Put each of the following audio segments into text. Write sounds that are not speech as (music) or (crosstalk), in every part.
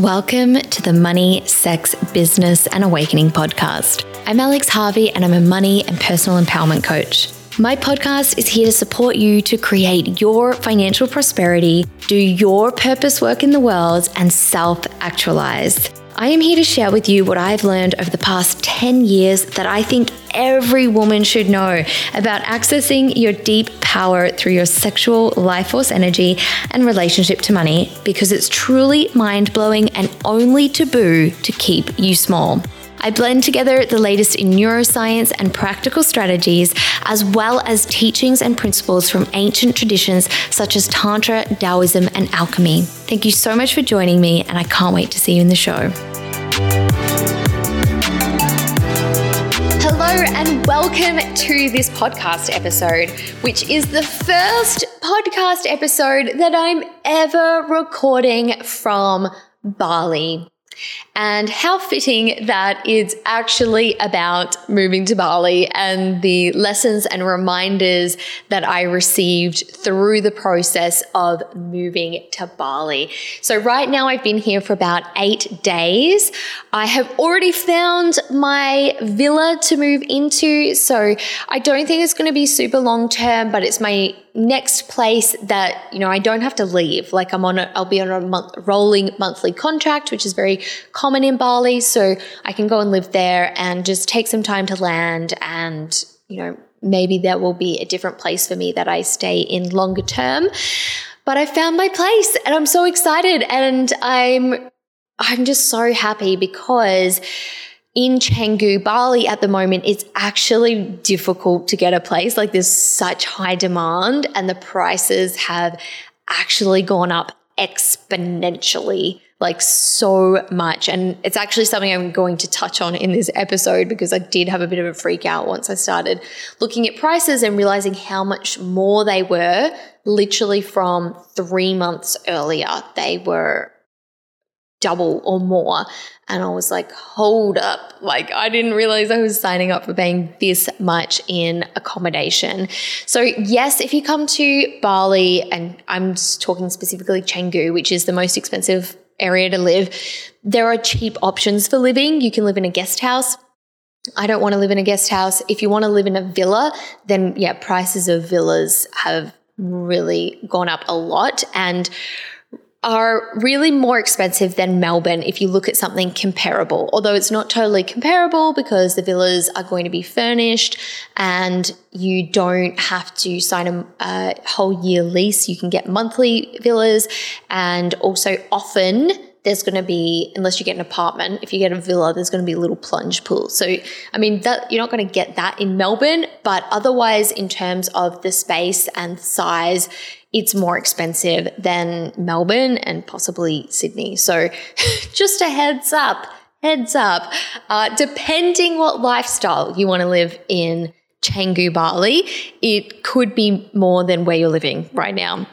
Welcome to the Money, Sex, Business, and Awakening podcast. I'm Alex Harvey, and I'm a money and personal empowerment coach. My podcast is here to support you to create your financial prosperity, do your purpose work in the world, and self actualize. I am here to share with you what I've learned over the past 10 years that I think every woman should know about accessing your deep power through your sexual life force energy and relationship to money because it's truly mind blowing and only taboo to keep you small. I blend together the latest in neuroscience and practical strategies, as well as teachings and principles from ancient traditions such as Tantra, Taoism, and alchemy. Thank you so much for joining me, and I can't wait to see you in the show. Hello, and welcome to this podcast episode, which is the first podcast episode that I'm ever recording from Bali. And how fitting that it's actually about moving to Bali and the lessons and reminders that I received through the process of moving to Bali. So, right now, I've been here for about eight days. I have already found my villa to move into. So, I don't think it's going to be super long term, but it's my next place that you know I don't have to leave. Like I'm on a, I'll be on a month, rolling monthly contract, which is very common in Bali. So I can go and live there and just take some time to land, and you know maybe there will be a different place for me that I stay in longer term. But I found my place, and I'm so excited, and I'm I'm just so happy because in Canggu, Bali at the moment, it's actually difficult to get a place. Like there's such high demand and the prices have actually gone up exponentially, like so much. And it's actually something I'm going to touch on in this episode because I did have a bit of a freak out once I started looking at prices and realizing how much more they were literally from three months earlier. They were double or more. And I was like, hold up. Like, I didn't realize I was signing up for paying this much in accommodation. So, yes, if you come to Bali, and I'm talking specifically Canggu, which is the most expensive area to live, there are cheap options for living. You can live in a guest house. I don't want to live in a guest house. If you want to live in a villa, then yeah, prices of villas have really gone up a lot. And are really more expensive than Melbourne if you look at something comparable. Although it's not totally comparable because the villas are going to be furnished and you don't have to sign a, a whole year lease. You can get monthly villas and also often there's going to be unless you get an apartment if you get a villa there's going to be a little plunge pool so i mean that you're not going to get that in melbourne but otherwise in terms of the space and size it's more expensive than Melbourne and possibly Sydney. So (laughs) just a heads up, heads up. Uh, depending what lifestyle you want to live in Canggu, Bali, it could be more than where you're living right now.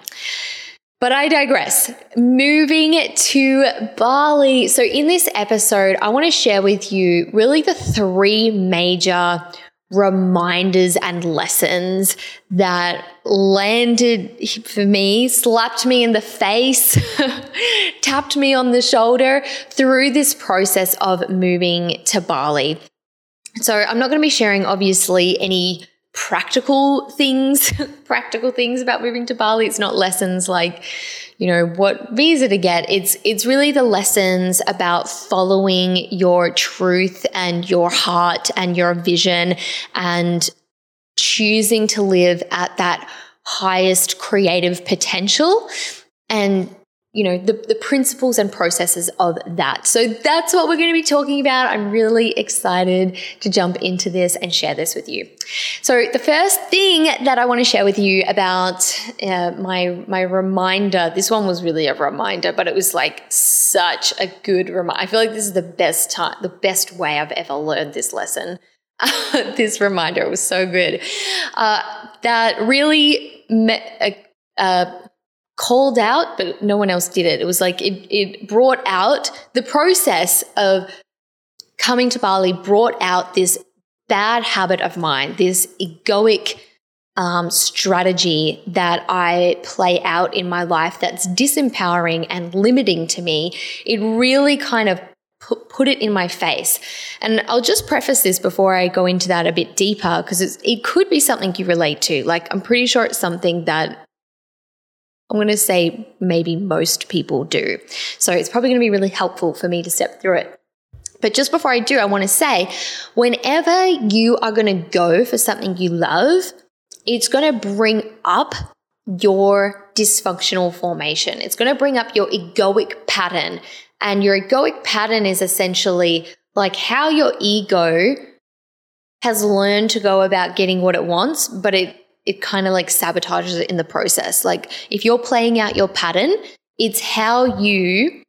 But I digress. Moving to Bali. So, in this episode, I want to share with you really the three major reminders and lessons that landed for me, slapped me in the face, (laughs) tapped me on the shoulder through this process of moving to Bali. So, I'm not going to be sharing, obviously, any practical things, (laughs) practical things about moving to Bali. It's not lessons like, you know, what visa to get. It's it's really the lessons about following your truth and your heart and your vision and choosing to live at that highest creative potential and you know the, the principles and processes of that. So that's what we're going to be talking about. I'm really excited to jump into this and share this with you. So the first thing that i want to share with you about uh, my my reminder this one was really a reminder but it was like such a good reminder i feel like this is the best time the best way i've ever learned this lesson. (laughs) This reminder was so good. Uh, that really met, uh, uh called out, but no one else did it. It was like it, it brought out the process of coming to Bali, brought out this bad habit of mine, this egoic um, strategy that I play out in my life that's disempowering and limiting to me, it really kind of put, put it in my face. And I'll just preface this before I go into that a bit deeper because it could be something you relate to. Like, I'm pretty sure it's something that I'm going to say maybe most people do. So it's probably going to be really helpful for me to step through it. But just before I do, I want to say whenever you are going to go for something you love, it's going to bring up your dysfunctional formation. It's going to bring up your egoic pattern. And your egoic pattern is essentially like how your ego has learned to go about getting what it wants, but it it kind of like sabotages it in the process. Like if you're playing out your pattern, it's how you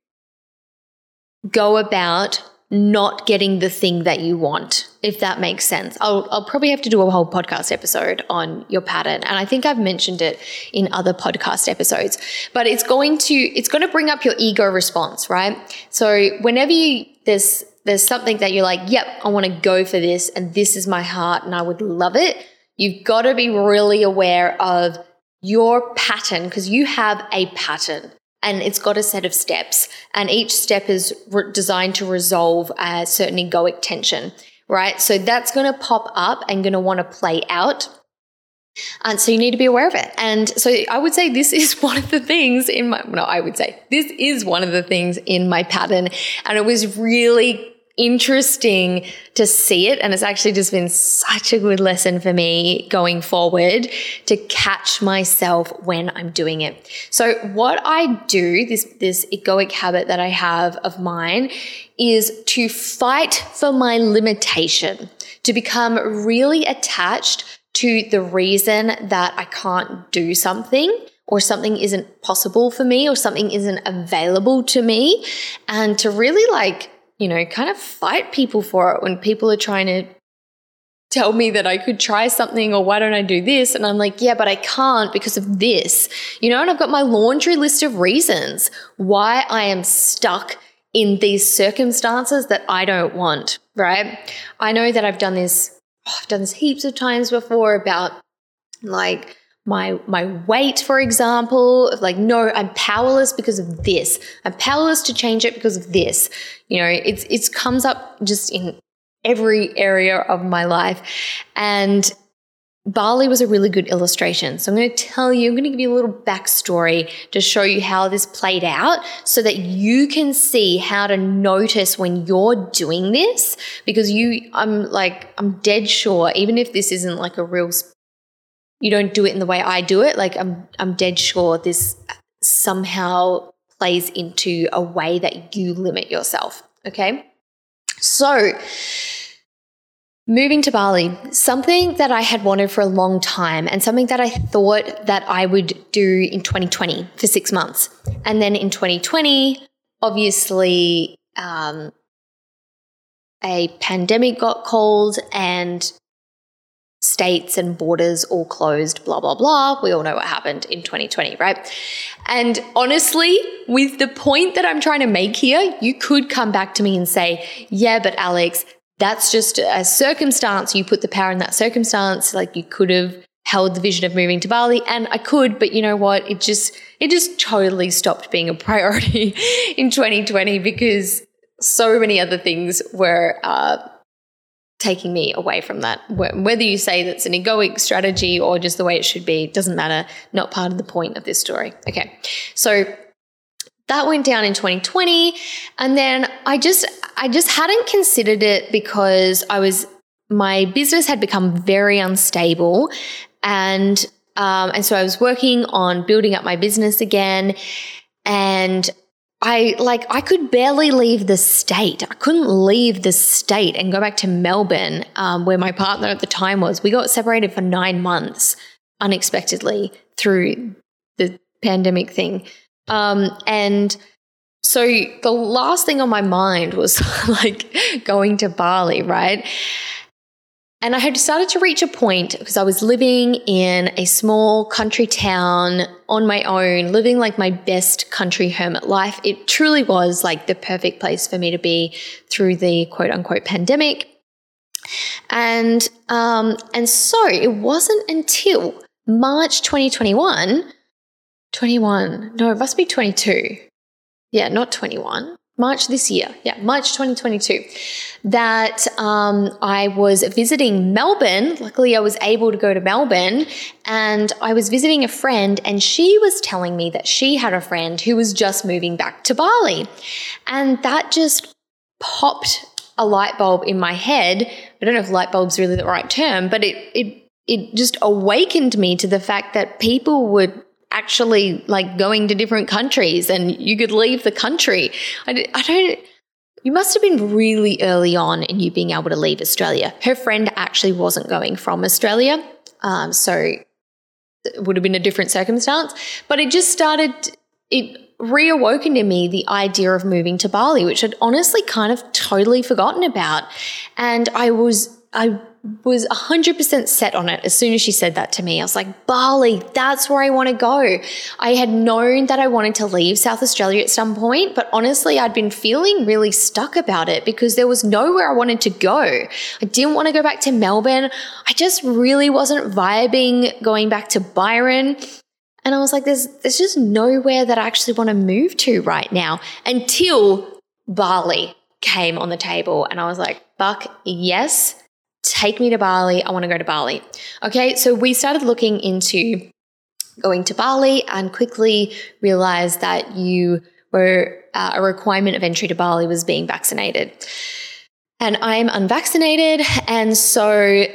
go about not getting the thing that you want, if that makes sense. I'll, I'll probably have to do a whole podcast episode on your pattern. And I think I've mentioned it in other podcast episodes, but it's going to, it's going to bring up your ego response, right? So whenever you, there's, there's something that you're like, yep, I want to go for this and this is my heart and I would love it. You've got to be really aware of your pattern because you have a pattern and it's got a set of steps and each step is re- designed to resolve a certain egoic tension right? So that's going to pop up and going to want to play out and so you need to be aware of it. And so i would say this is (laughs) one of the things in my no i would say this is one of the things in my pattern and it was really interesting to see it. And it's actually just been such a good lesson for me going forward to catch myself when I'm doing it. So what I do, this, this egoic habit that I have of mine is to fight for my limitation, to become really attached to the reason that I can't do something or something isn't possible for me or something isn't available to me and to really like you know, kind of fight people for it when people are trying to tell me that I could try something or why don't I do this? And I'm like, yeah, but I can't because of this, you know, and I've got my laundry list of reasons why I am stuck in these circumstances that I don't want, right? I know that I've done this, oh, I've done this heaps of times before about like, my my weight for example like no i'm powerless because of this i'm powerless to change it because of this you know it's it comes up just in every area of my life and Bali was a really good illustration. So I'm going to tell you, I'm going to give you a little backstory to show you how this played out so that you can see how to notice when you're doing this. Because you, I'm like, I'm dead sure, even if this isn't like a real you don't do it in the way I do it, like I'm I'm dead sure this somehow plays into a way that you limit yourself. Okay. So moving to Bali, something that I had wanted for a long time and something that I thought that I would do in 2020 for six months. And then in 2020, obviously, um, a pandemic got called and states and borders all closed, blah, blah, blah. We all know what happened in 2020, right? And honestly, with the point that I'm trying to make here, you could come back to me and say, yeah, but Alex, that's just a circumstance. You put the power in that circumstance. Like you could have held the vision of moving to Bali and I could, but you know what? It just, it just totally stopped being a priority (laughs) in 2020 because so many other things were, uh, taking me away from that. Whether you say that's an egoic strategy or just the way it should be, doesn't matter. Not part of the point of this story. Okay. So that went down in 2020 and then I just I just hadn't considered it because I was my business had become very unstable and um, and so I was working on building up my business again and I like I could barely leave the state. I couldn't leave the state and go back to Melbourne, um, where my partner at the time was. We got separated for nine months unexpectedly through the pandemic thing, um, and so the last thing on my mind was (laughs) like going to Bali, right? And I had started to reach a point because I was living in a small country town on my own, living like my best country hermit life. It truly was like the perfect place for me to be through the quote unquote pandemic. And um, and so it wasn't until March 2021, 21, no, it must be 22. Yeah, not 21. March this year, yeah, March 2022, that um, I was visiting Melbourne. Luckily, I was able to go to Melbourne and I was visiting a friend, and she was telling me that she had a friend who was just moving back to Bali. And that just popped a light bulb in my head. I don't know if light bulb's really the right term, but it, it, it just awakened me to the fact that people would actually like going to different countries and you could leave the country. I, I don't, you must have been really early on in you being able to leave Australia. Her friend actually wasn't going from Australia. Um, so it would have been a different circumstance, but it just started, it reawoken in me the idea of moving to Bali, which I'd honestly kind of totally forgotten about. And I was, I was 100% set on it as soon as she said that to me. I was like, Bali, that's where I want to go. I had known that I wanted to leave South Australia at some point, but honestly, I'd been feeling really stuck about it because there was nowhere I wanted to go. I didn't want to go back to Melbourne. I just really wasn't vibing going back to Byron. And I was like, there's, there's just nowhere that I actually want to move to right now until Bali came on the table. And I was like, fuck yes take me to Bali. I want to go to Bali. Okay, so we started looking into going to Bali and quickly realized that you were uh, a requirement of entry to Bali was being vaccinated. And I'm unvaccinated. And so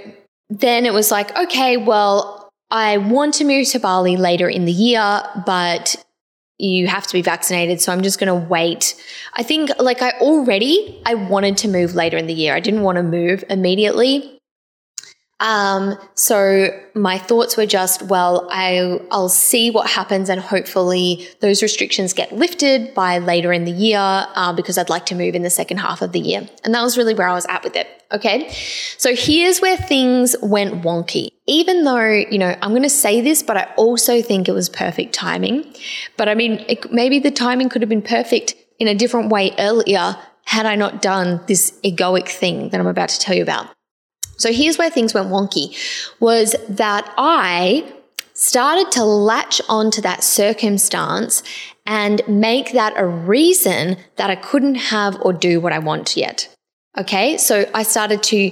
then it was like, okay, well, I want to move to Bali later in the year, but you have to be vaccinated. So I'm just going to wait. I think like I already, I wanted to move later in the year. I didn't want to move immediately. Um, so my thoughts were just, well, I, I'll see what happens and hopefully those restrictions get lifted by later in the year uh, because I'd like to move in the second half of the year. And that was really where I was at with it. Okay. So here's where things went wonky. Even though, you know, I'm going to say this, but I also think it was perfect timing. But I mean, it, maybe the timing could have been perfect in a different way earlier had I not done this egoic thing that I'm about to tell you about. So here's where things went wonky was that I started to latch onto that circumstance and make that a reason that I couldn't have or do what I want yet. Okay. So I started to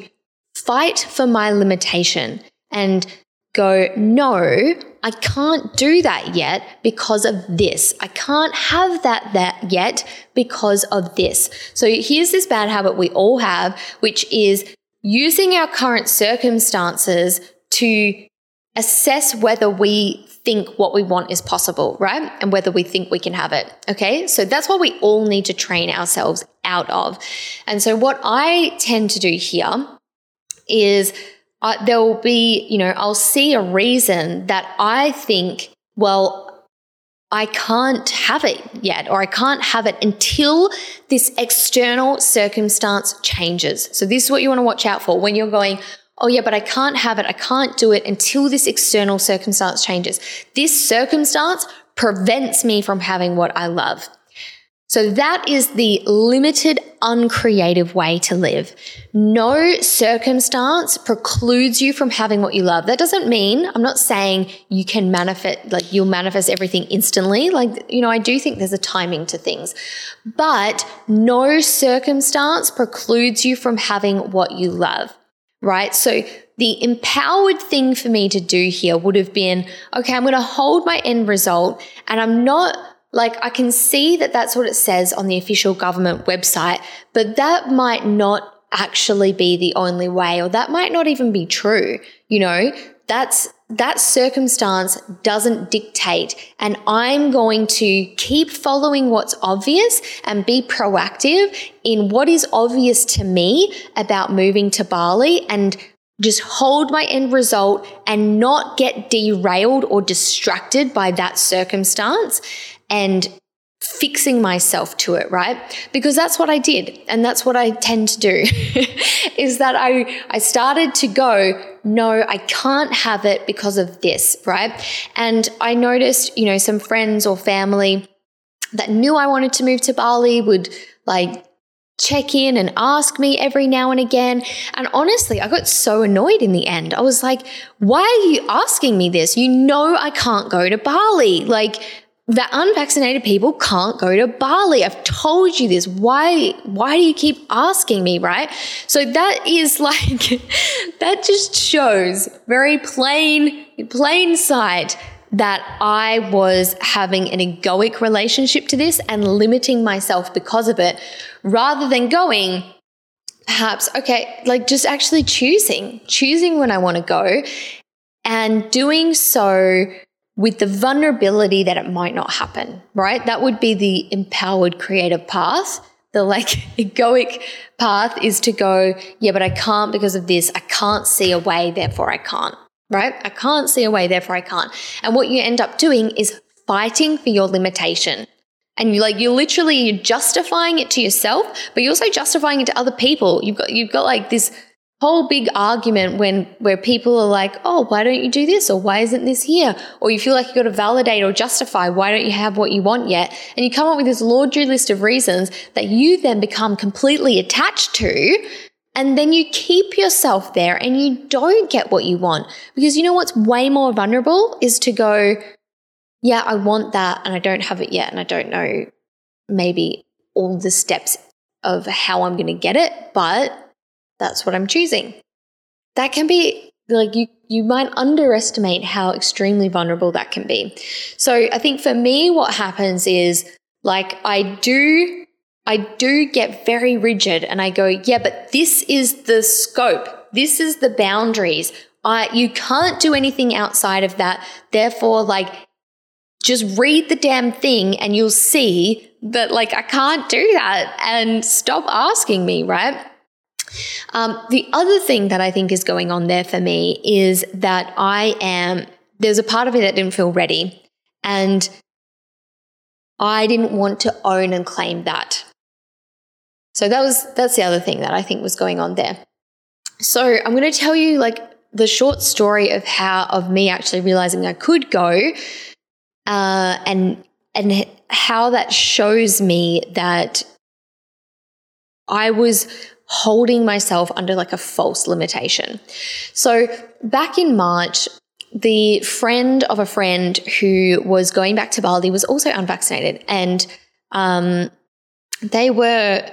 fight for my limitation and go, no, I can't do that yet because of this. I can't have that, that yet because of this. So here's this bad habit we all have, which is using our current circumstances to assess whether we think what we want is possible, right? And whether we think we can have it. Okay. So that's what we all need to train ourselves out of. And so what I tend to do here is uh, there will be, you know, I'll see a reason that I think, well, I can't have it yet, or I can't have it until this external circumstance changes. So, this is what you want to watch out for when you're going, oh, yeah, but I can't have it. I can't do it until this external circumstance changes. This circumstance prevents me from having what I love. So that is the limited, uncreative way to live. No circumstance precludes you from having what you love. That doesn't mean, I'm not saying you can manifest, like you'll manifest everything instantly. Like, you know, I do think there's a timing to things, but no circumstance precludes you from having what you love, right? So the empowered thing for me to do here would have been, okay, I'm going to hold my end result and I'm not like, I can see that that's what it says on the official government website, but that might not actually be the only way, or that might not even be true. You know, that's that circumstance doesn't dictate, and I'm going to keep following what's obvious and be proactive in what is obvious to me about moving to Bali and just hold my end result and not get derailed or distracted by that circumstance and fixing myself to it, right? Because that's what I did and that's what I tend to do (laughs) is that I I started to go, no, I can't have it because of this, right? And I noticed, you know, some friends or family that knew I wanted to move to Bali would like check in and ask me every now and again. And honestly, I got so annoyed in the end. I was like, why are you asking me this? You know, I can't go to Bali. Like, the unvaccinated people can't go to Bali. I've told you this. Why why do you keep asking me, right? So that is (laughs) like that just shows very plain plain sight that I was having an egoic relationship to this and limiting myself because of it, rather than going, perhaps, okay, like just actually choosing, choosing when I want to go and doing so with the vulnerability that it might not happen, right? That would be the empowered creative path. The like (laughs) egoic path is to go, yeah, but I can't because of this. I can't see a way, therefore I can't right? I can't see a way, therefore I can't. And what you end up doing is fighting for your limitation. And you like you're literally you're justifying it to yourself, but you're also justifying it to other people. You've got you've got like this whole big argument when where people are like, "Oh, why don't you do this?" or "Why isn't this here?" or you feel like you've got to validate or justify why don't you have what you want yet? And you come up with this laundry list of reasons that you then become completely attached to and then you keep yourself there and you don't get what you want. Because you know what's way more vulnerable is to go, yeah, I want that and I don't have it yet. And I don't know maybe all the steps of how I'm going to get it, but that's what I'm choosing. That can be like you you might underestimate how extremely vulnerable that can be. So I think for me what happens is like I do I do get very rigid and I go, yeah, but this is the scope. This is the boundaries. I, you can't do anything outside of that. Therefore, like, just read the damn thing and you'll see that, like, I can't do that and stop asking me, right? Um, the other thing that I think is going on there for me is that I am, there's a part of me that didn't feel ready. And I didn't want to own and claim that. So that was that's the other thing that I think was going on there. So I'm going to tell you like the short story of how of me actually realizing I could go, uh, and and how that shows me that I was holding myself under like a false limitation. So back in March, the friend of a friend who was going back to Bali was also unvaccinated, and um, they were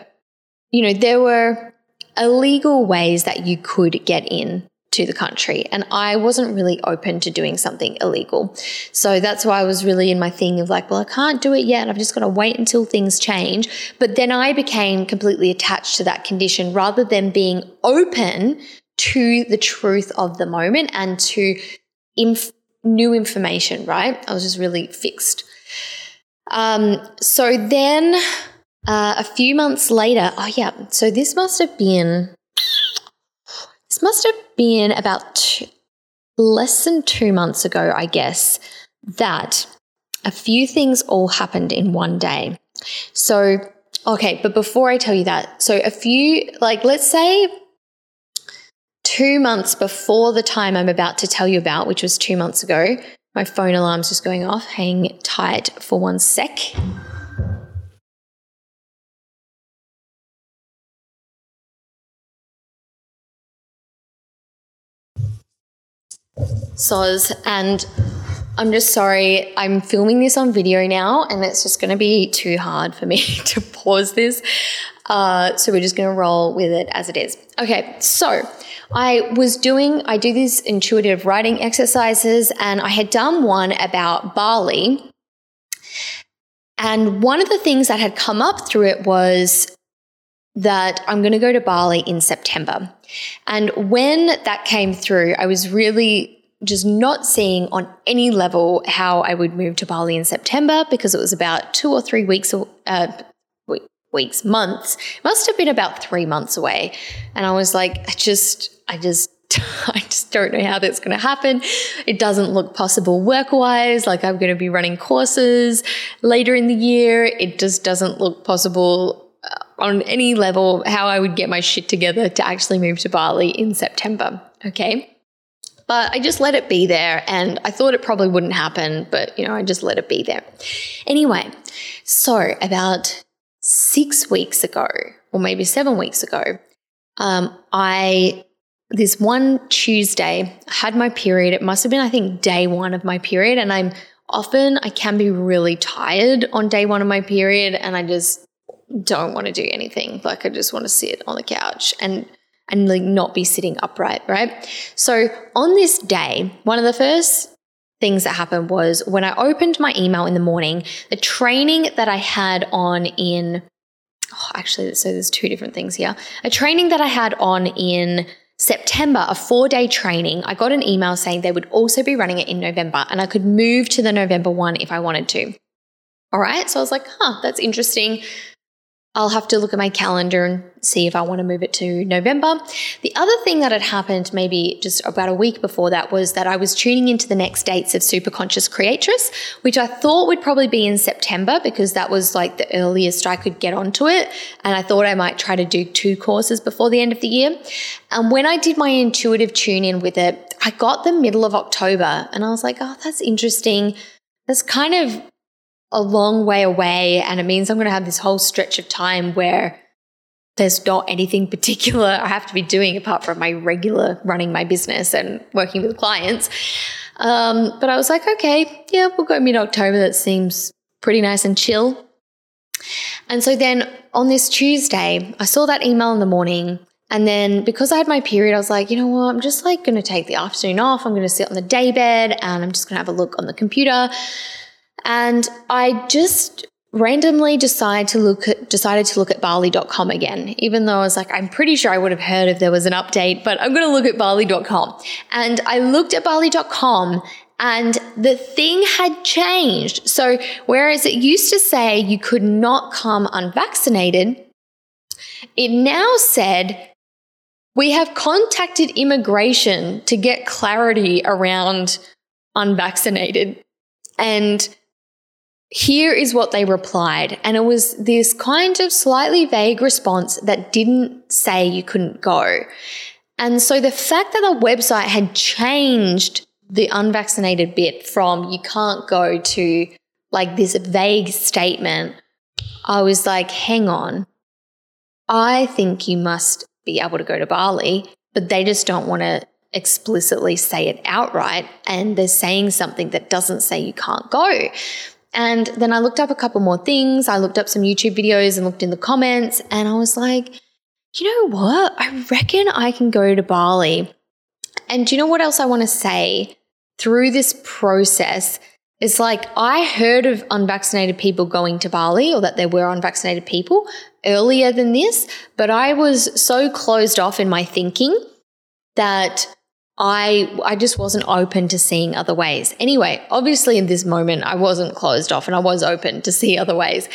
you know, there were illegal ways that you could get in to the country. And I wasn't really open to doing something illegal. So that's why I was really in my thing of like, well, I can't do it yet. I've just got to wait until things change. But then I became completely attached to that condition rather than being open to the truth of the moment and to inf- new information, right? I was just really fixed. Um, so then uh, a few months later, oh yeah, so this must have been must have been about less than two months ago, I guess, that a few things all happened in one day. So, okay, but before I tell you that, so a few, like, let's say two months before the time I'm about to tell you about, which was two months ago, my phone alarm's just going off. Hang tight for one sec. Soz and I'm just sorry. I'm filming this on video now, and it's just going to be too hard for me (laughs) to pause this. Uh, so we're just going to roll with it as it is. Okay, so I was doing, I do these intuitive writing exercises, and I had done one about Bali. And one of the things that had come up through it was that I'm going to go to Bali in September. And when that came through, I was really just not seeing on any level how I would move to Bali in September because it was about two or three weeks, uh, weeks, months. Must have been about three months away. And I was like, I just, I just, (laughs) I just don't know how that's going to happen. It doesn't look possible work wise. Like I'm going to be running courses later in the year. It just doesn't look possible on any level how I would get my shit together to actually move to Bali in September. Okay. But I just let it be there and I thought it probably wouldn't happen, but you know, I just let it be there. Anyway, so about six weeks ago, or maybe seven weeks ago, um, I this one Tuesday had my period. It must have been, I think, day one of my period. And I'm often, I can be really tired on day one of my period. And I just don't want to do anything. Like, I just want to sit on the couch and and like not be sitting upright, right? So on this day, one of the first things that happened was when I opened my email in the morning, the training that I had on in oh, actually so there's two different things here. A training that I had on in September, a four day training, I got an email saying they would also be running it in November and I could move to the November one if I wanted to. All right. So I was like, huh, that's interesting. I'll have to look at my calendar and see if I want to move it to November. The other thing that had happened maybe just about a week before that was that I was tuning into the next dates of Super Conscious Creatress, which I thought would probably be in September because that was like the earliest I could get onto it. And I thought I might try to do two courses before the end of the year. And when I did my intuitive tune in with it, I got the middle of October and I was like, oh, that's interesting. That's kind of a long way away. And it means I'm going to have this whole stretch of time where there's not anything (laughs) particular I have to be doing apart from my regular running my business and working with clients. Um, but I was like, okay, yeah, we'll go mid October. That seems pretty nice and chill. And so then on this Tuesday, I saw that email in the morning. And then because I had my period, I was like, you know what? I'm just like going to take the afternoon off. I'm going to sit on the day bed and I'm just going to have a look on the computer and I just randomly decided to look at decided to look at bali.com again even though i was like i'm pretty sure i would have heard if there was an update but i'm going to look at bali.com and i looked at bali.com and the thing had changed. So whereas it used to say you could not come unvaccinated it now said we have contacted immigration to get clarity around unvaccinated. And here is what they replied. And it was this kind of slightly vague response that didn't say you couldn't go. And so the fact that the website had changed the unvaccinated bit from you can't go to like this vague statement, I was like, hang on. I think you must be able to go to Bali, but they just don't want to explicitly say it outright. And they're saying something that doesn't say you can't go. And then I looked up a couple more things. I looked up some YouTube videos and looked in the comments, and I was like, you know what? I reckon I can go to Bali. And do you know what else I want to say through this process? It's like I heard of unvaccinated people going to Bali or that there were unvaccinated people earlier than this, but I was so closed off in my thinking that I I just wasn't open to seeing other ways. Anyway, obviously in this moment I wasn't closed off and I was open to see other ways.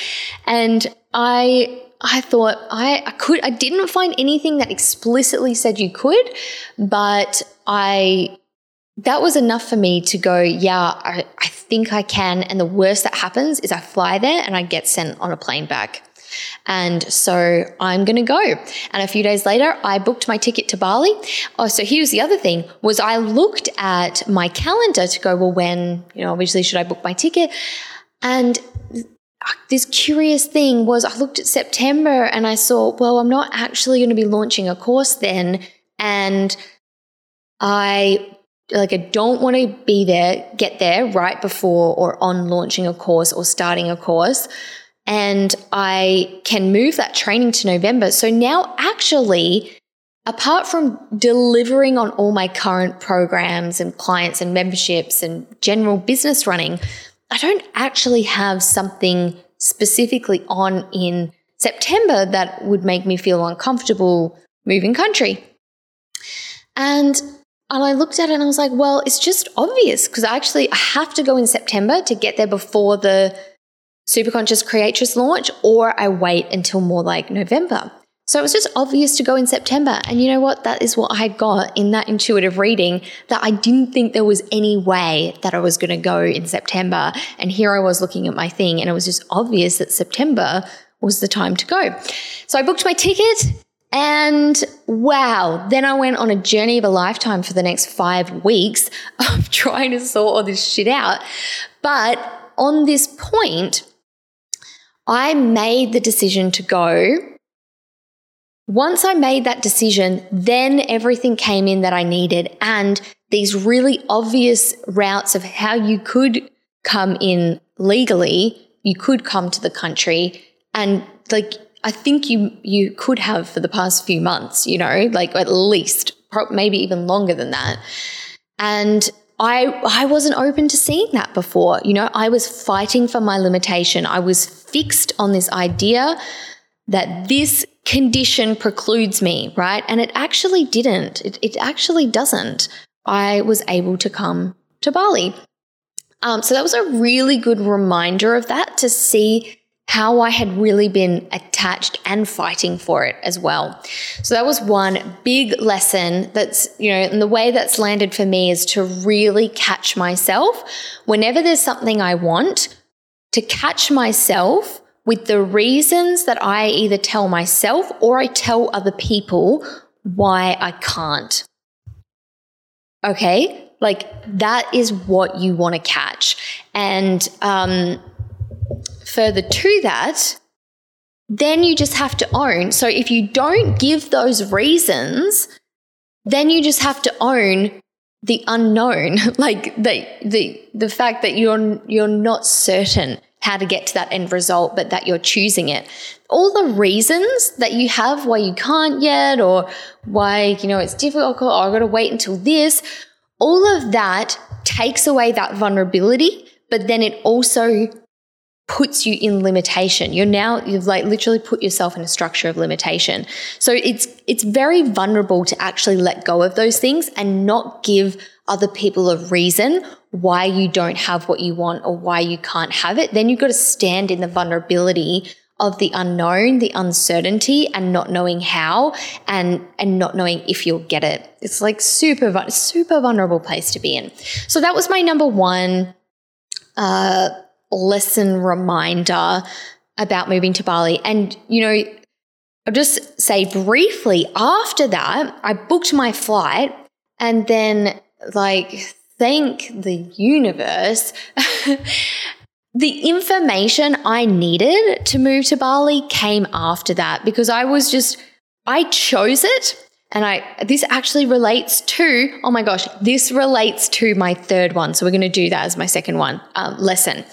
And I I thought I, I could I didn't find anything that explicitly said you could, but I that was enough for me to go, yeah, I, I think I can. And the worst that happens is I fly there and I get sent on a plane back. And so I'm going to go. And a few days later, I booked my ticket to Bali. Oh, so here's the other thing was I looked at my calendar to go, well, when, you know, obviously should I book my ticket? And this curious thing was I looked at September and I saw, well, I'm not actually going to be launching a course then. And I like I don't want to be there, get there right before or on launching a course or starting a course and I can move that training to November. So now, actually, apart from delivering on all my current programs and clients and memberships and general business running, I don't actually have something specifically on in September that would make me feel uncomfortable moving country. And and I looked at it and I was like, well, it's just obvious because I actually I have to go in September to get there before the Superconscious Creatress launch, or I wait until more like November. So it was just obvious to go in September. And you know what? That is what I got in that intuitive reading that I didn't think there was any way that I was going to go in September. And here I was looking at my thing, and it was just obvious that September was the time to go. So I booked my ticket. And wow, then I went on a journey of a lifetime for the next five weeks (laughs) of trying to sort all this shit out. But on this point, I made the decision to go once I made that decision, then everything came in that I needed. And these really obvious routes of how you could come in legally, you could come to the country. And like, I think you, you could have for the past few months, you know, like at least, maybe even longer than that. And I, I wasn't open to seeing that before. You know, I was fighting for my limitation. I was fixed on this idea that this condition precludes me, right? And it actually didn't. It, it actually doesn't. I was able to come to Bali. Um, so that was a really good reminder of that to see how I had really been attached and fighting for it as well. So that was one big lesson that's, you know, and the way that's landed for me is to really catch myself whenever there's something I want, to catch myself with the reasons that I either tell myself or I tell other people why I can't. Okay? Like that is what you want to catch. And um, further to that, then you just have to own. So if you don't give those reasons, then you just have to own the unknown, (laughs) like the the the fact that you're you're not certain how to get to that end result, but that you're choosing it. All the reasons that you have why you can't yet, or why, you know, it's difficult, or I've got to wait until this, all of that takes away that vulnerability, but then it also puts you in limitation. You're now you've like literally put yourself in a structure of limitation. So it's it's very vulnerable to actually let go of those things and not give other people a reason why you don't have what you want or why you can't have it, then you've got to stand in the vulnerability of the unknown, the uncertainty, and not knowing how, and and not knowing if you'll get it. It's like super super vulnerable place to be in. So that was my number one uh, lesson reminder about moving to Bali. And you know, I'll just say briefly after that, I booked my flight, and then like thank the universe. (laughs) the information I needed to move to Bali came after that because I was just, I chose it. And I, this actually relates to, oh my gosh, this relates to my third one. So we're going to do that as my second one um, lesson.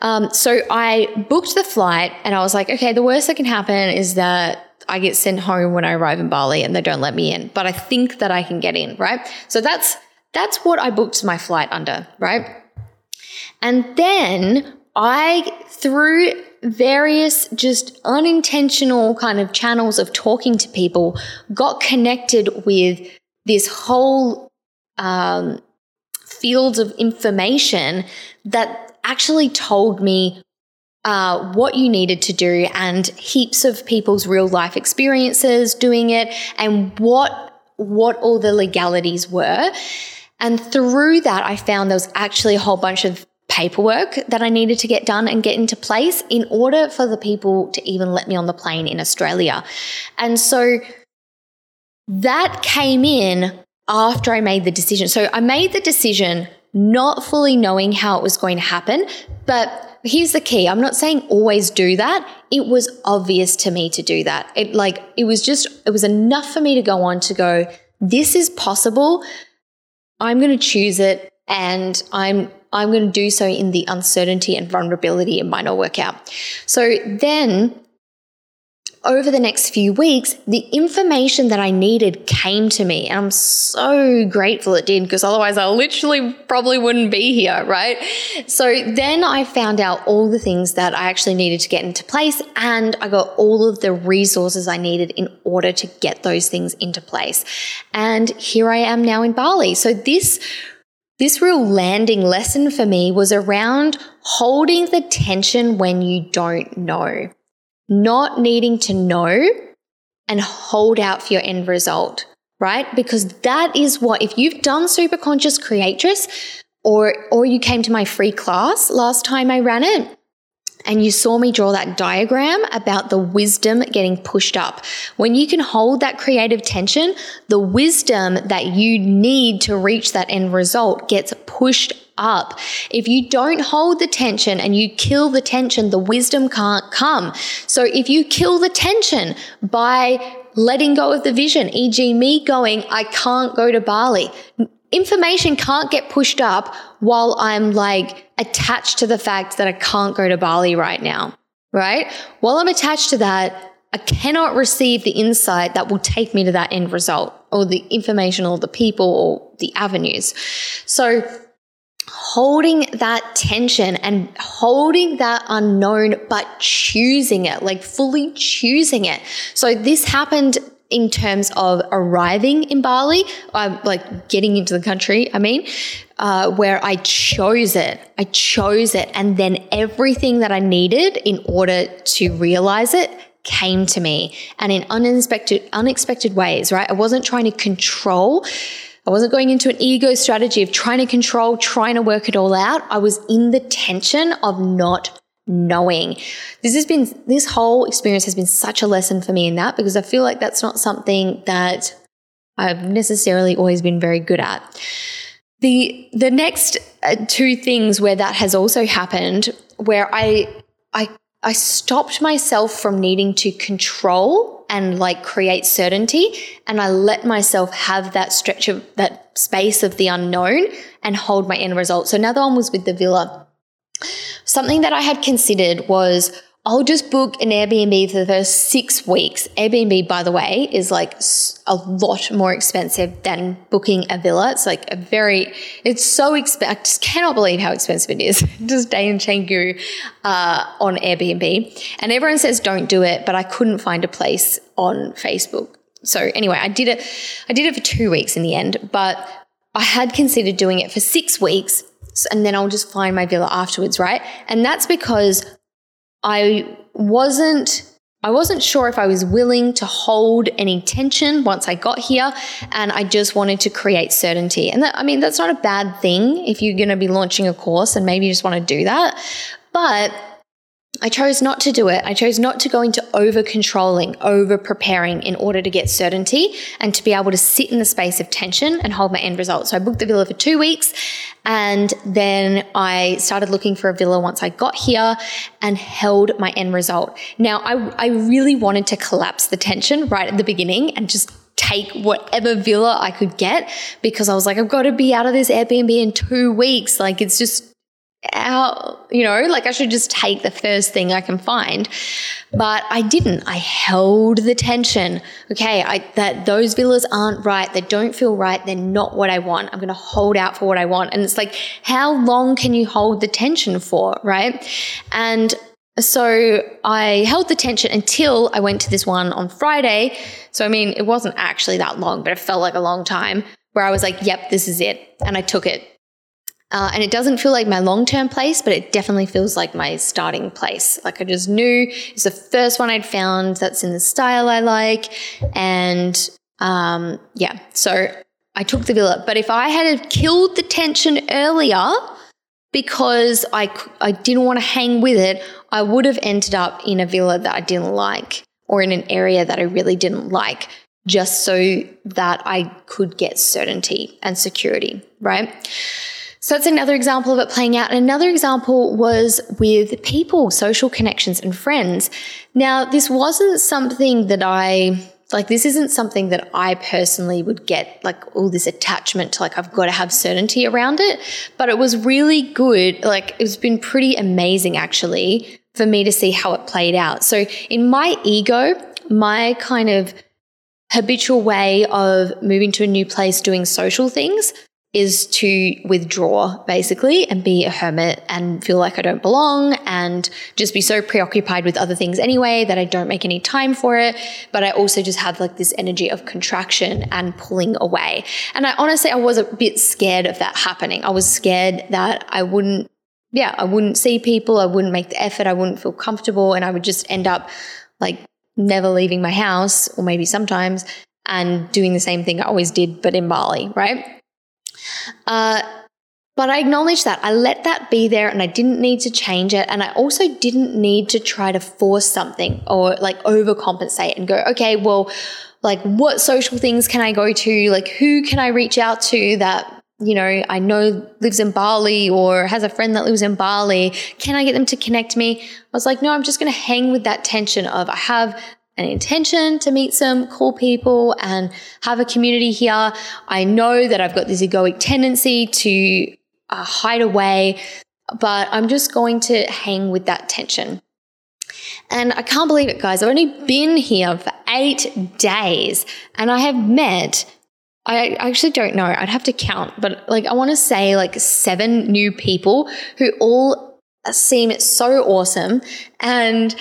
Um, so I booked the flight and I was like, okay, the worst that can happen is that I get sent home when I arrive in Bali and they don't let me in, but I think that I can get in, right? So that's that's what I booked my flight under, right? And then I, through various just unintentional kind of channels of talking to people, got connected with this whole um, field of information that actually told me uh, what you needed to do and heaps of people's real life experiences doing it and what what all the legalities were. And through that, I found there was actually a whole bunch of paperwork that I needed to get done and get into place in order for the people to even let me on the plane in Australia. And so that came in after I made the decision. So I made the decision not fully knowing how it was going to happen, but here's the key. I'm not saying always do that. It was obvious to me to do that. It like it was just it was enough for me to go on to go this is possible I'm going to choose it and I'm I'm going to do so in the uncertainty and vulnerability it might not work out. So then over the next few weeks, the information that I needed came to me. And I'm so grateful it did because otherwise I literally probably wouldn't be here, right? So then I found out all the things that I actually needed to get into place and I got all of the resources I needed in order to get those things into place. And here I am now in Bali. So this this real landing lesson for me was around holding the tension when you don't know not needing to know and hold out for your end result, right? Because that is what, if you've done super conscious creatress or, or you came to my free class last time I ran it, and you saw me draw that diagram about the wisdom getting pushed up. When you can hold that creative tension, the wisdom that you need to reach that end result gets pushed up. If you don't hold the tension and you kill the tension, the wisdom can't come. So if you kill the tension by letting go of the vision, e.g., me going, I can't go to Bali. Information can't get pushed up while I'm like attached to the fact that I can't go to Bali right now, right? While I'm attached to that, I cannot receive the insight that will take me to that end result or the information or the people or the avenues. So holding that tension and holding that unknown, but choosing it, like fully choosing it. So this happened in terms of arriving in Bali, uh, like getting into the country, I mean, uh, where I chose it. I chose it. And then everything that I needed in order to realize it came to me and in unexpected unexpected ways, right? I wasn't trying to control. I wasn't going into an ego strategy of trying to control, trying to work it all out. I was in the tension of not knowing. This has been this whole experience has been such a lesson for me in that because I feel like that's not something that I've necessarily always been very good at. The the next uh, two things where that has also happened where I I I stopped myself from needing to control and like create certainty. And I let myself have that stretch of that space of the unknown and hold my end result. So another one was with the villa. Something that I had considered was I'll just book an Airbnb for the first six weeks. Airbnb, by the way, is like a lot more expensive than booking a villa. It's like a very, it's so expensive. I just cannot believe how expensive it is to stay in Canggu uh, on Airbnb. And everyone says don't do it, but I couldn't find a place on Facebook. So anyway, I did it. I did it for two weeks in the end, but I had considered doing it for six weeks and then I'll just find my villa afterwards, right? And that's because I wasn't I wasn't sure if I was willing to hold any tension once I got here, and I just wanted to create certainty. And that, I mean, that's not a bad thing if you're going to be launching a course and maybe you just want to do that. But I chose not to do it. I chose not to go into over controlling, over preparing in order to get certainty and to be able to sit in the space of tension and hold my end result. So I booked the villa for two weeks and then I started looking for a villa once I got here and held my end result. Now, I, I really wanted to collapse the tension right at the beginning and just take whatever villa I could get because I was like, I've got to be out of this Airbnb in two weeks. Like, it's just out, you know, like I should just take the first thing I can find. But I didn't. I held the tension. Okay, I, that those villas aren't right. They don't feel right. They're not what I want. I'm going to hold out for what I want. And it's like, how long can you hold the tension for, right? And so I held the tension until I went to this one on Friday. So I mean, it wasn't actually that long, but it felt like a long time where I was like, yep, this is it. And I took it. Uh, and it doesn't feel like my long term place, but it definitely feels like my starting place. Like I just knew it's the first one I'd found that's in the style I like. And um, yeah, so I took the villa. But if I had killed the tension earlier because I, I didn't want to hang with it, I would have ended up in a villa that I didn't like or in an area that I really didn't like just so that I could get certainty and security, right? So that's another example of it playing out. And another example was with people, social connections and friends. Now, this wasn't something that I like this isn't something that I personally would get like all this attachment to like I've got to have certainty around it, but it was really good. Like it's been pretty amazing actually for me to see how it played out. So in my ego, my kind of habitual way of moving to a new place doing social things is to withdraw basically and be a hermit and feel like I don't belong and just be so preoccupied with other things anyway that I don't make any time for it. But I also just have like this energy of contraction and pulling away. And I honestly, I was a bit scared of that happening. I was scared that I wouldn't, yeah, I wouldn't see people. I wouldn't make the effort. I wouldn't feel comfortable. And I would just end up like never leaving my house or maybe sometimes and doing the same thing I always did, but in Bali, right? Uh, but I acknowledge that. I let that be there and I didn't need to change it. And I also didn't need to try to force something or like overcompensate and go, okay, well, like what social things can I go to? Like who can I reach out to that, you know, I know lives in Bali or has a friend that lives in Bali? Can I get them to connect me? I was like, no, I'm just going to hang with that tension of I have an intention to meet some cool people and have a community here. I know that I've got this egoic tendency to uh, hide away, but I'm just going to hang with that tension. And I can't believe it, guys. I've only been here for eight days and I have met, I actually don't know, I'd have to count, but like I want to say like seven new people who all seem so awesome. And,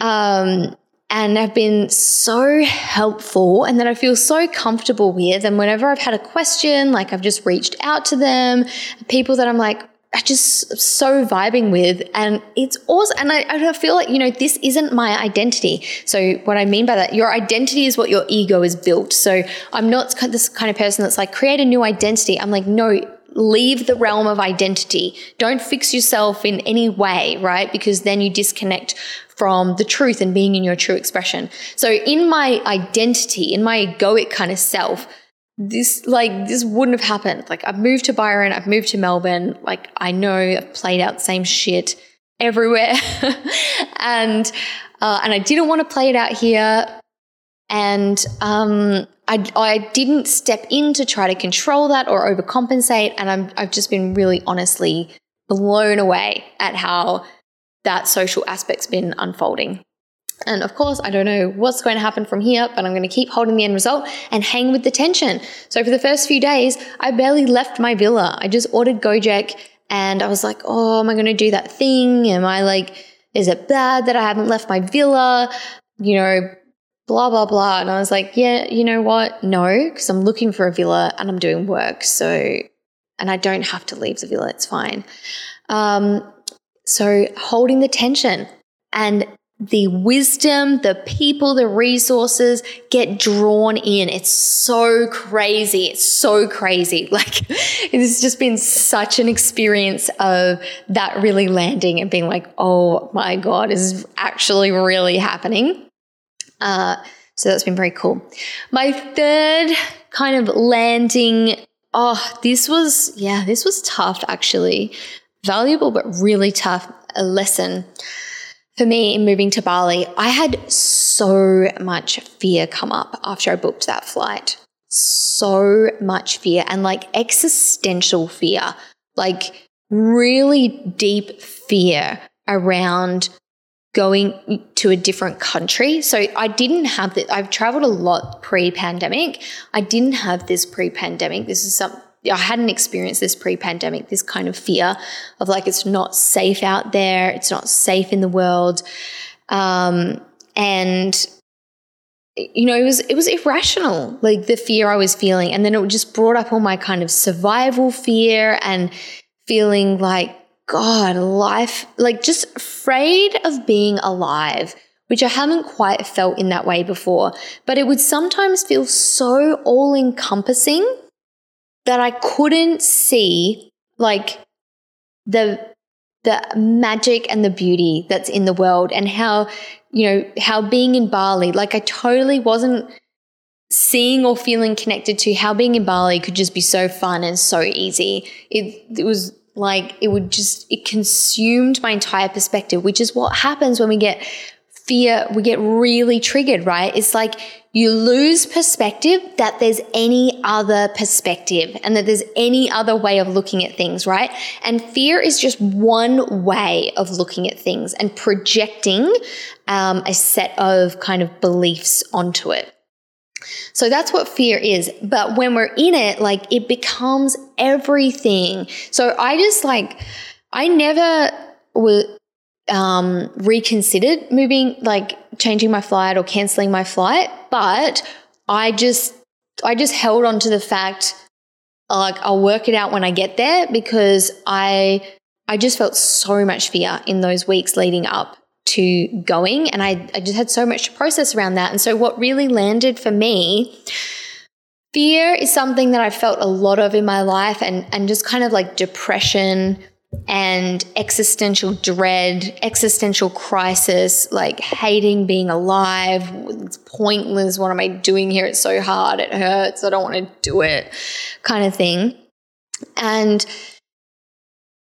um, and have been so helpful and that I feel so comfortable with. And whenever I've had a question, like I've just reached out to them, people that I'm like, I just so vibing with and it's awesome. And I, I feel like, you know, this isn't my identity. So what I mean by that, your identity is what your ego is built. So I'm not this kind of person that's like, create a new identity. I'm like, no, leave the realm of identity. Don't fix yourself in any way, right? Because then you disconnect from the truth and being in your true expression. So in my identity, in my egoic kind of self, this like this wouldn't have happened. Like I've moved to Byron, I've moved to Melbourne. Like I know I've played out the same shit (laughs) everywhere, (laughs) and uh, and I didn't want to play it out here. And um, I, I didn't step in to try to control that or overcompensate. And I'm, I've just been really honestly blown away at how that social aspect's been unfolding. And of course, I don't know what's going to happen from here, but I'm going to keep holding the end result and hang with the tension. So for the first few days, I barely left my villa. I just ordered Gojek and I was like, oh, am I going to do that thing? Am I like, is it bad that I haven't left my villa? You know, blah, blah, blah. And I was like, yeah, you know what? No, because I'm looking for a villa and I'm doing work. So, and I don't have to leave the villa. It's fine. Um, so holding the tension and the wisdom, the people, the resources get drawn in. It's so crazy. It's so crazy. (laughs) Like it's just been such an experience of that really landing and being like, oh my God, is actually really happening? Uh, so that's been very cool. My third kind of landing, oh, this was, yeah, this was tough actually. Valuable, but really tough a lesson for me in moving to Bali, I had so much fear come up after I booked that flight. So much fear and like existential fear, like really deep fear around going to a different country. So I didn't have that. I've traveled a lot pre pandemic. I didn't have this pre pandemic. This is some, I hadn't experienced this pre pandemic, this kind of fear of like it's not safe out there, it's not safe in the world. Um, and you know, it was it was irrational, like the fear I was feeling. And then it just brought up all my kind of survival fear and feeling like, God, life, like just afraid of being alive which I haven't quite felt in that way before. But it would sometimes feel so all encompassing that I couldn't see like the the magic and the beauty that's in the world and how you know how being in Bali like I totally wasn't seeing or feeling connected to how being in Bali could just be so fun and so easy it it was like it would just it consumed my entire perspective which is what happens when we get fear we get really triggered right it's like you lose perspective that there's any other perspective and that there's any other way of looking at things, right? And fear is just one way of looking at things and projecting um, a set of kind of beliefs onto it. So that's what fear is. But when we're in it, like it becomes everything. So I just like, I never was um, reconsidered moving, like changing my flight or canceling my flight, but I just I just held on to the fact like I'll work it out when I get there because I I just felt so much fear in those weeks leading up to going and I, I just had so much to process around that. And so what really landed for me fear is something that I felt a lot of in my life and and just kind of like depression and existential dread, existential crisis, like hating being alive. It's pointless. What am I doing here? It's so hard. It hurts. I don't want to do it, kind of thing. And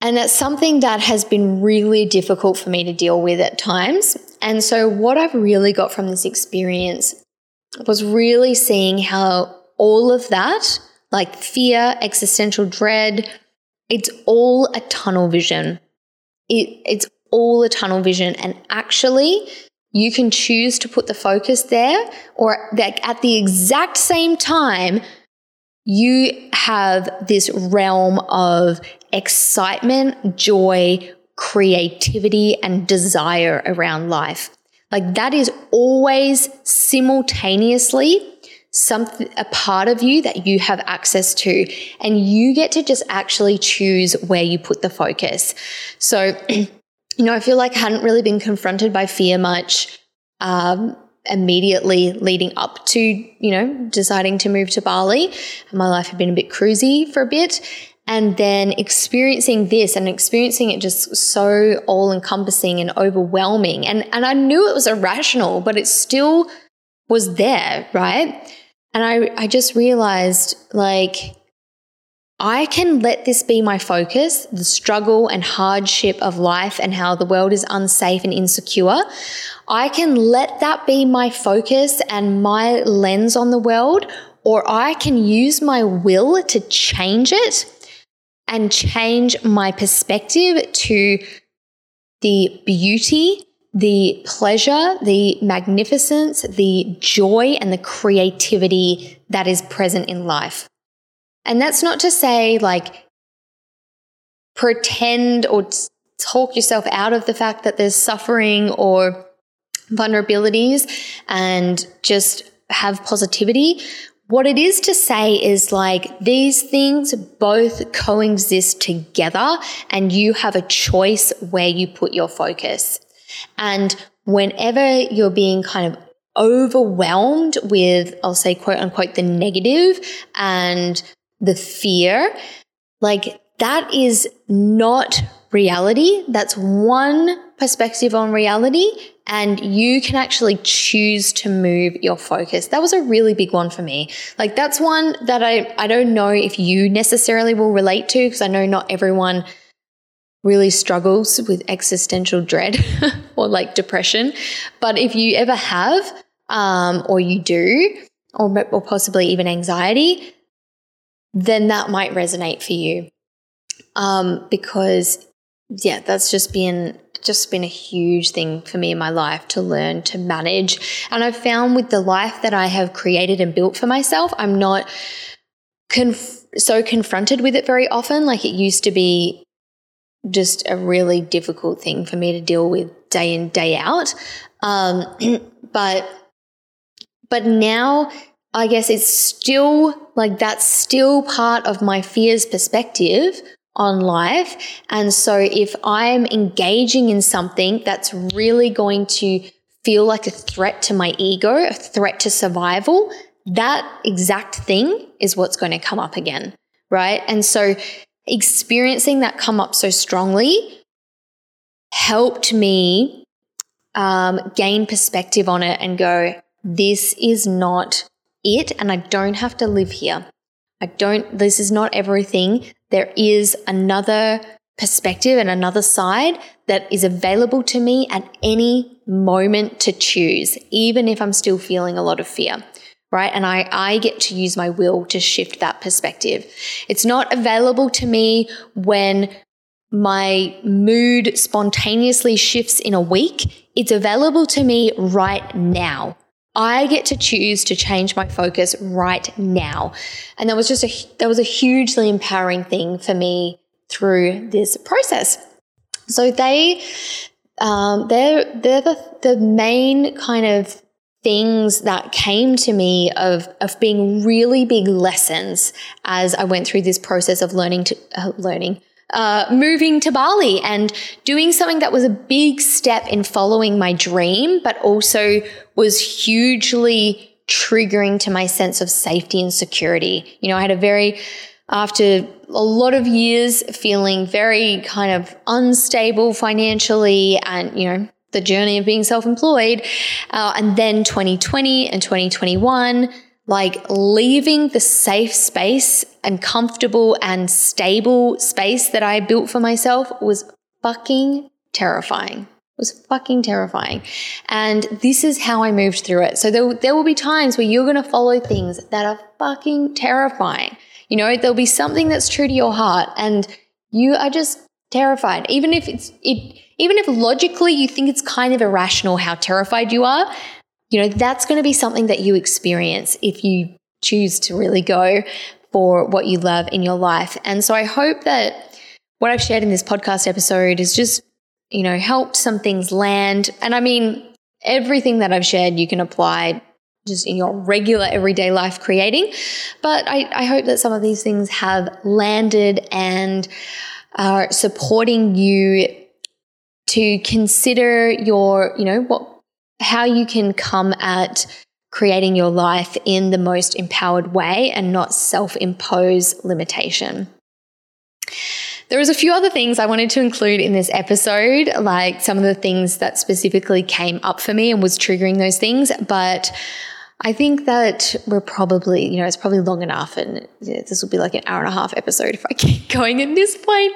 and that's something that has been really difficult for me to deal with at times. And so, what I've really got from this experience was really seeing how all of that, like fear, existential dread, it's all a tunnel vision. It, it's all a tunnel vision. And actually, you can choose to put the focus there, or that at the exact same time, you have this realm of excitement, joy, creativity, and desire around life. Like that is always simultaneously something a part of you that you have access to and you get to just actually choose where you put the focus so (clears throat) you know i feel like i hadn't really been confronted by fear much um, immediately leading up to you know deciding to move to bali. My life had been a bit cruisy for a bit. And then experiencing this and experiencing it just so all encompassing and overwhelming. And and I knew it was irrational but it still was there right? And I I just realized like I can let this be my focus, the struggle and hardship of life and how the world is unsafe and insecure. I can let that be my focus and my lens on the world, or I can use my will to change it and change my perspective to the beauty, the pleasure, the magnificence, the joy, and the creativity that is present in life. And that's not to say like pretend or talk yourself out of the fact that there's suffering or vulnerabilities and just have positivity. What it is to say is like these things both coexist together and you have a choice where you put your focus. And whenever you're being kind of overwhelmed with, I'll say, quote unquote, the negative and the fear, like that is not reality. That's one perspective on reality and you can actually choose to move your focus. That was a really big one for me. Like that's one that I I don't know if you necessarily will relate to because I know not everyone really struggles with existential dread (laughs) or like depression. But if you ever have um, or you do or, or possibly even anxiety, then that might resonate for you. Um, because yeah, that's just been just been a huge thing for me in my life to learn to manage. And I've found with the life that I have created and built for myself, I'm not conf- so confronted with it very often. Like it used to be just a really difficult thing for me to deal with day in, day out. Um, (clears throat) but, but now I guess it's still like that's still part of my fears perspective on life. And so if I'm engaging in something that's really going to feel like a threat to my ego, a threat to survival, that exact thing is what's going to come up again. Right. And so experiencing that come up so strongly helped me um, gain perspective on it and go, this is not it. And I don't have to live here. I don't, this is not everything. There is another perspective and another side that is available to me at any moment to choose, even if I'm still feeling a lot of fear. Right. And I, I get to use my will to shift that perspective. It's not available to me when my mood spontaneously shifts in a week. It's available to me right now. I get to choose to change my focus right now. And that was just a, that was a hugely empowering thing for me through this process. So they, um, they're, they're the, the main kind of things that came to me of, of being really big lessons as I went through this process of learning to, uh, learning, uh, moving to Bali and doing something that was a big step in following my dream, but also was hugely triggering to my sense of safety and security. You know, I had a very, after a lot of years feeling very kind of unstable financially and, you know, the journey of being self employed, uh, and then 2020 and 2021 like leaving the safe space and comfortable and stable space that I built for myself was fucking terrifying. was fucking terrifying. And this is how I moved through it. So there, there will be times where you're going to follow things that are fucking terrifying. You know, there'll be something that's true to your heart and you are just terrified. Even if it's, it, even if logically you think it's kind of irrational how terrified you are, you know, that's going to be something that you experience if you choose to really go for what you love in your life. And so I hope that what I've shared in this podcast episode is just, you know, helped some things land. And I mean, everything that I've shared, you can apply just in your regular everyday life creating. But I, I hope that some of these things have landed and are supporting you to consider your, you know, what how you can come at creating your life in the most empowered way and not self impose limitation. There was a few other things I wanted to include in this episode, like some of the things that specifically came up for me and was triggering those things, but I think that we're probably, you know, it's probably long enough, and this will be like an hour and a half episode if I (laughs) keep going at this point.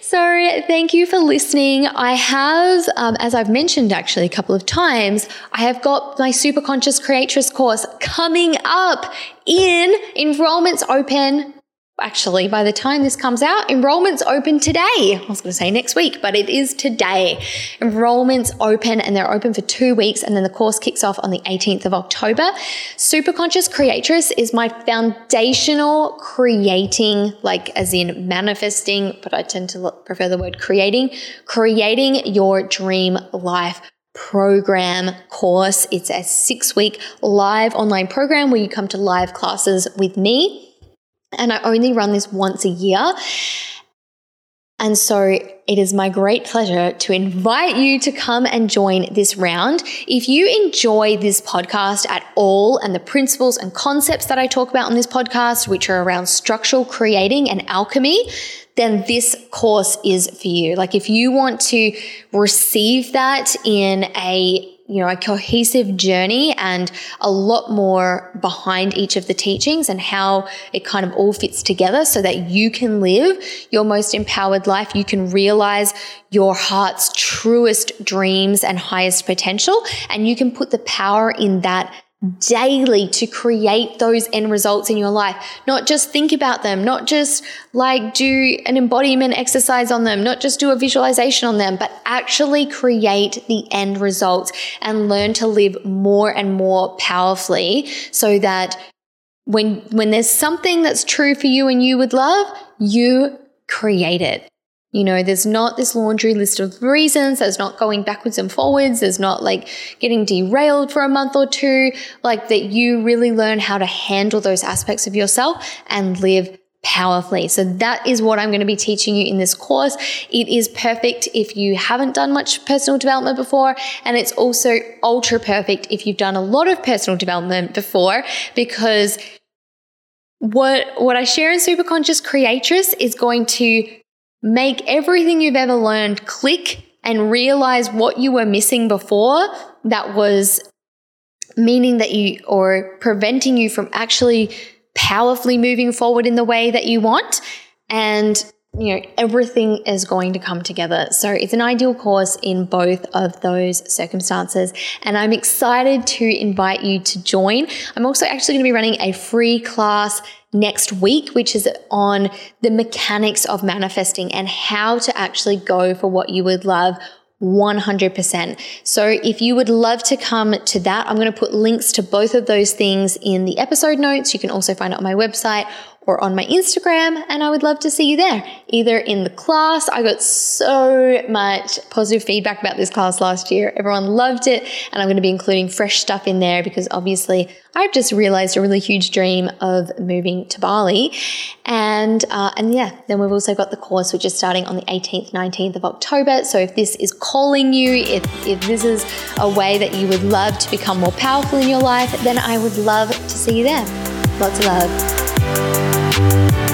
So, thank you for listening. I have, um, as I've mentioned actually a couple of times, I have got my Super Conscious Creatress course coming up in enrollments open actually, by the time this comes out, enrollment's open today. I was going to say next week, but it is today. Enrollment's open and they're open for two weeks, and then the course kicks off on the 18th of October. Super Conscious Creatress is my foundational creating, like as in manifesting, but I tend to prefer the word creating, creating your dream life program course. It's a six week live online program where you come to live classes with me and I only run this once a year. And so it is my great pleasure to invite you to come and join this round. If you enjoy this podcast at all and the principles and concepts that I talk about on this podcast, which are around structural creating and alchemy, then this course is for you. Like if you want to receive that in a you know, a cohesive journey and a lot more behind each of the teachings and how it kind of all fits together so that you can live your most empowered life. You can realize your heart's truest dreams and highest potential. And you can put the power in that daily to create those end results in your life. Not just think about them, not just like do an embodiment exercise on them, not just do a visualization on them, but actually create the end results and learn to live more and more powerfully so that when when there's something that's true for you and you would love, you create it. You know, there's not this laundry list of reasons. There's not going backwards and forwards. There's not like getting derailed for a month or two. Like that you really learn how to handle those aspects of yourself and live powerfully. So that is what I'm going to be teaching you in this course. It is perfect if you haven't done much personal development before. And it's also ultra perfect if you've done a lot of personal development before because what, what I share in Superconscious Creatress is going to Make everything you've ever learned click and realize what you were missing before that was meaning that you or preventing you from actually powerfully moving forward in the way that you want. And you know, everything is going to come together. So it's an ideal course in both of those circumstances. And I'm excited to invite you to join. I'm also actually going to be running a free class next week, which is on the mechanics of manifesting and how to actually go for what you would love 100%. So if you would love to come to that, I'm going to put links to both of those things in the episode notes. You can also find it on my website or on my Instagram, and I would love to see you there, either in the class. I got so much positive feedback about this class last year. Everyone loved it, and I'm going to be including fresh stuff in there because obviously I've just realized a really huge dream of moving to Bali. And, uh, and yeah, then we've also got the course, which is starting on the 18th, 19th of October. So if this is calling you, if, if this is a way that you would love to become more powerful in your life, then I would love to see you there. Lots of love. You.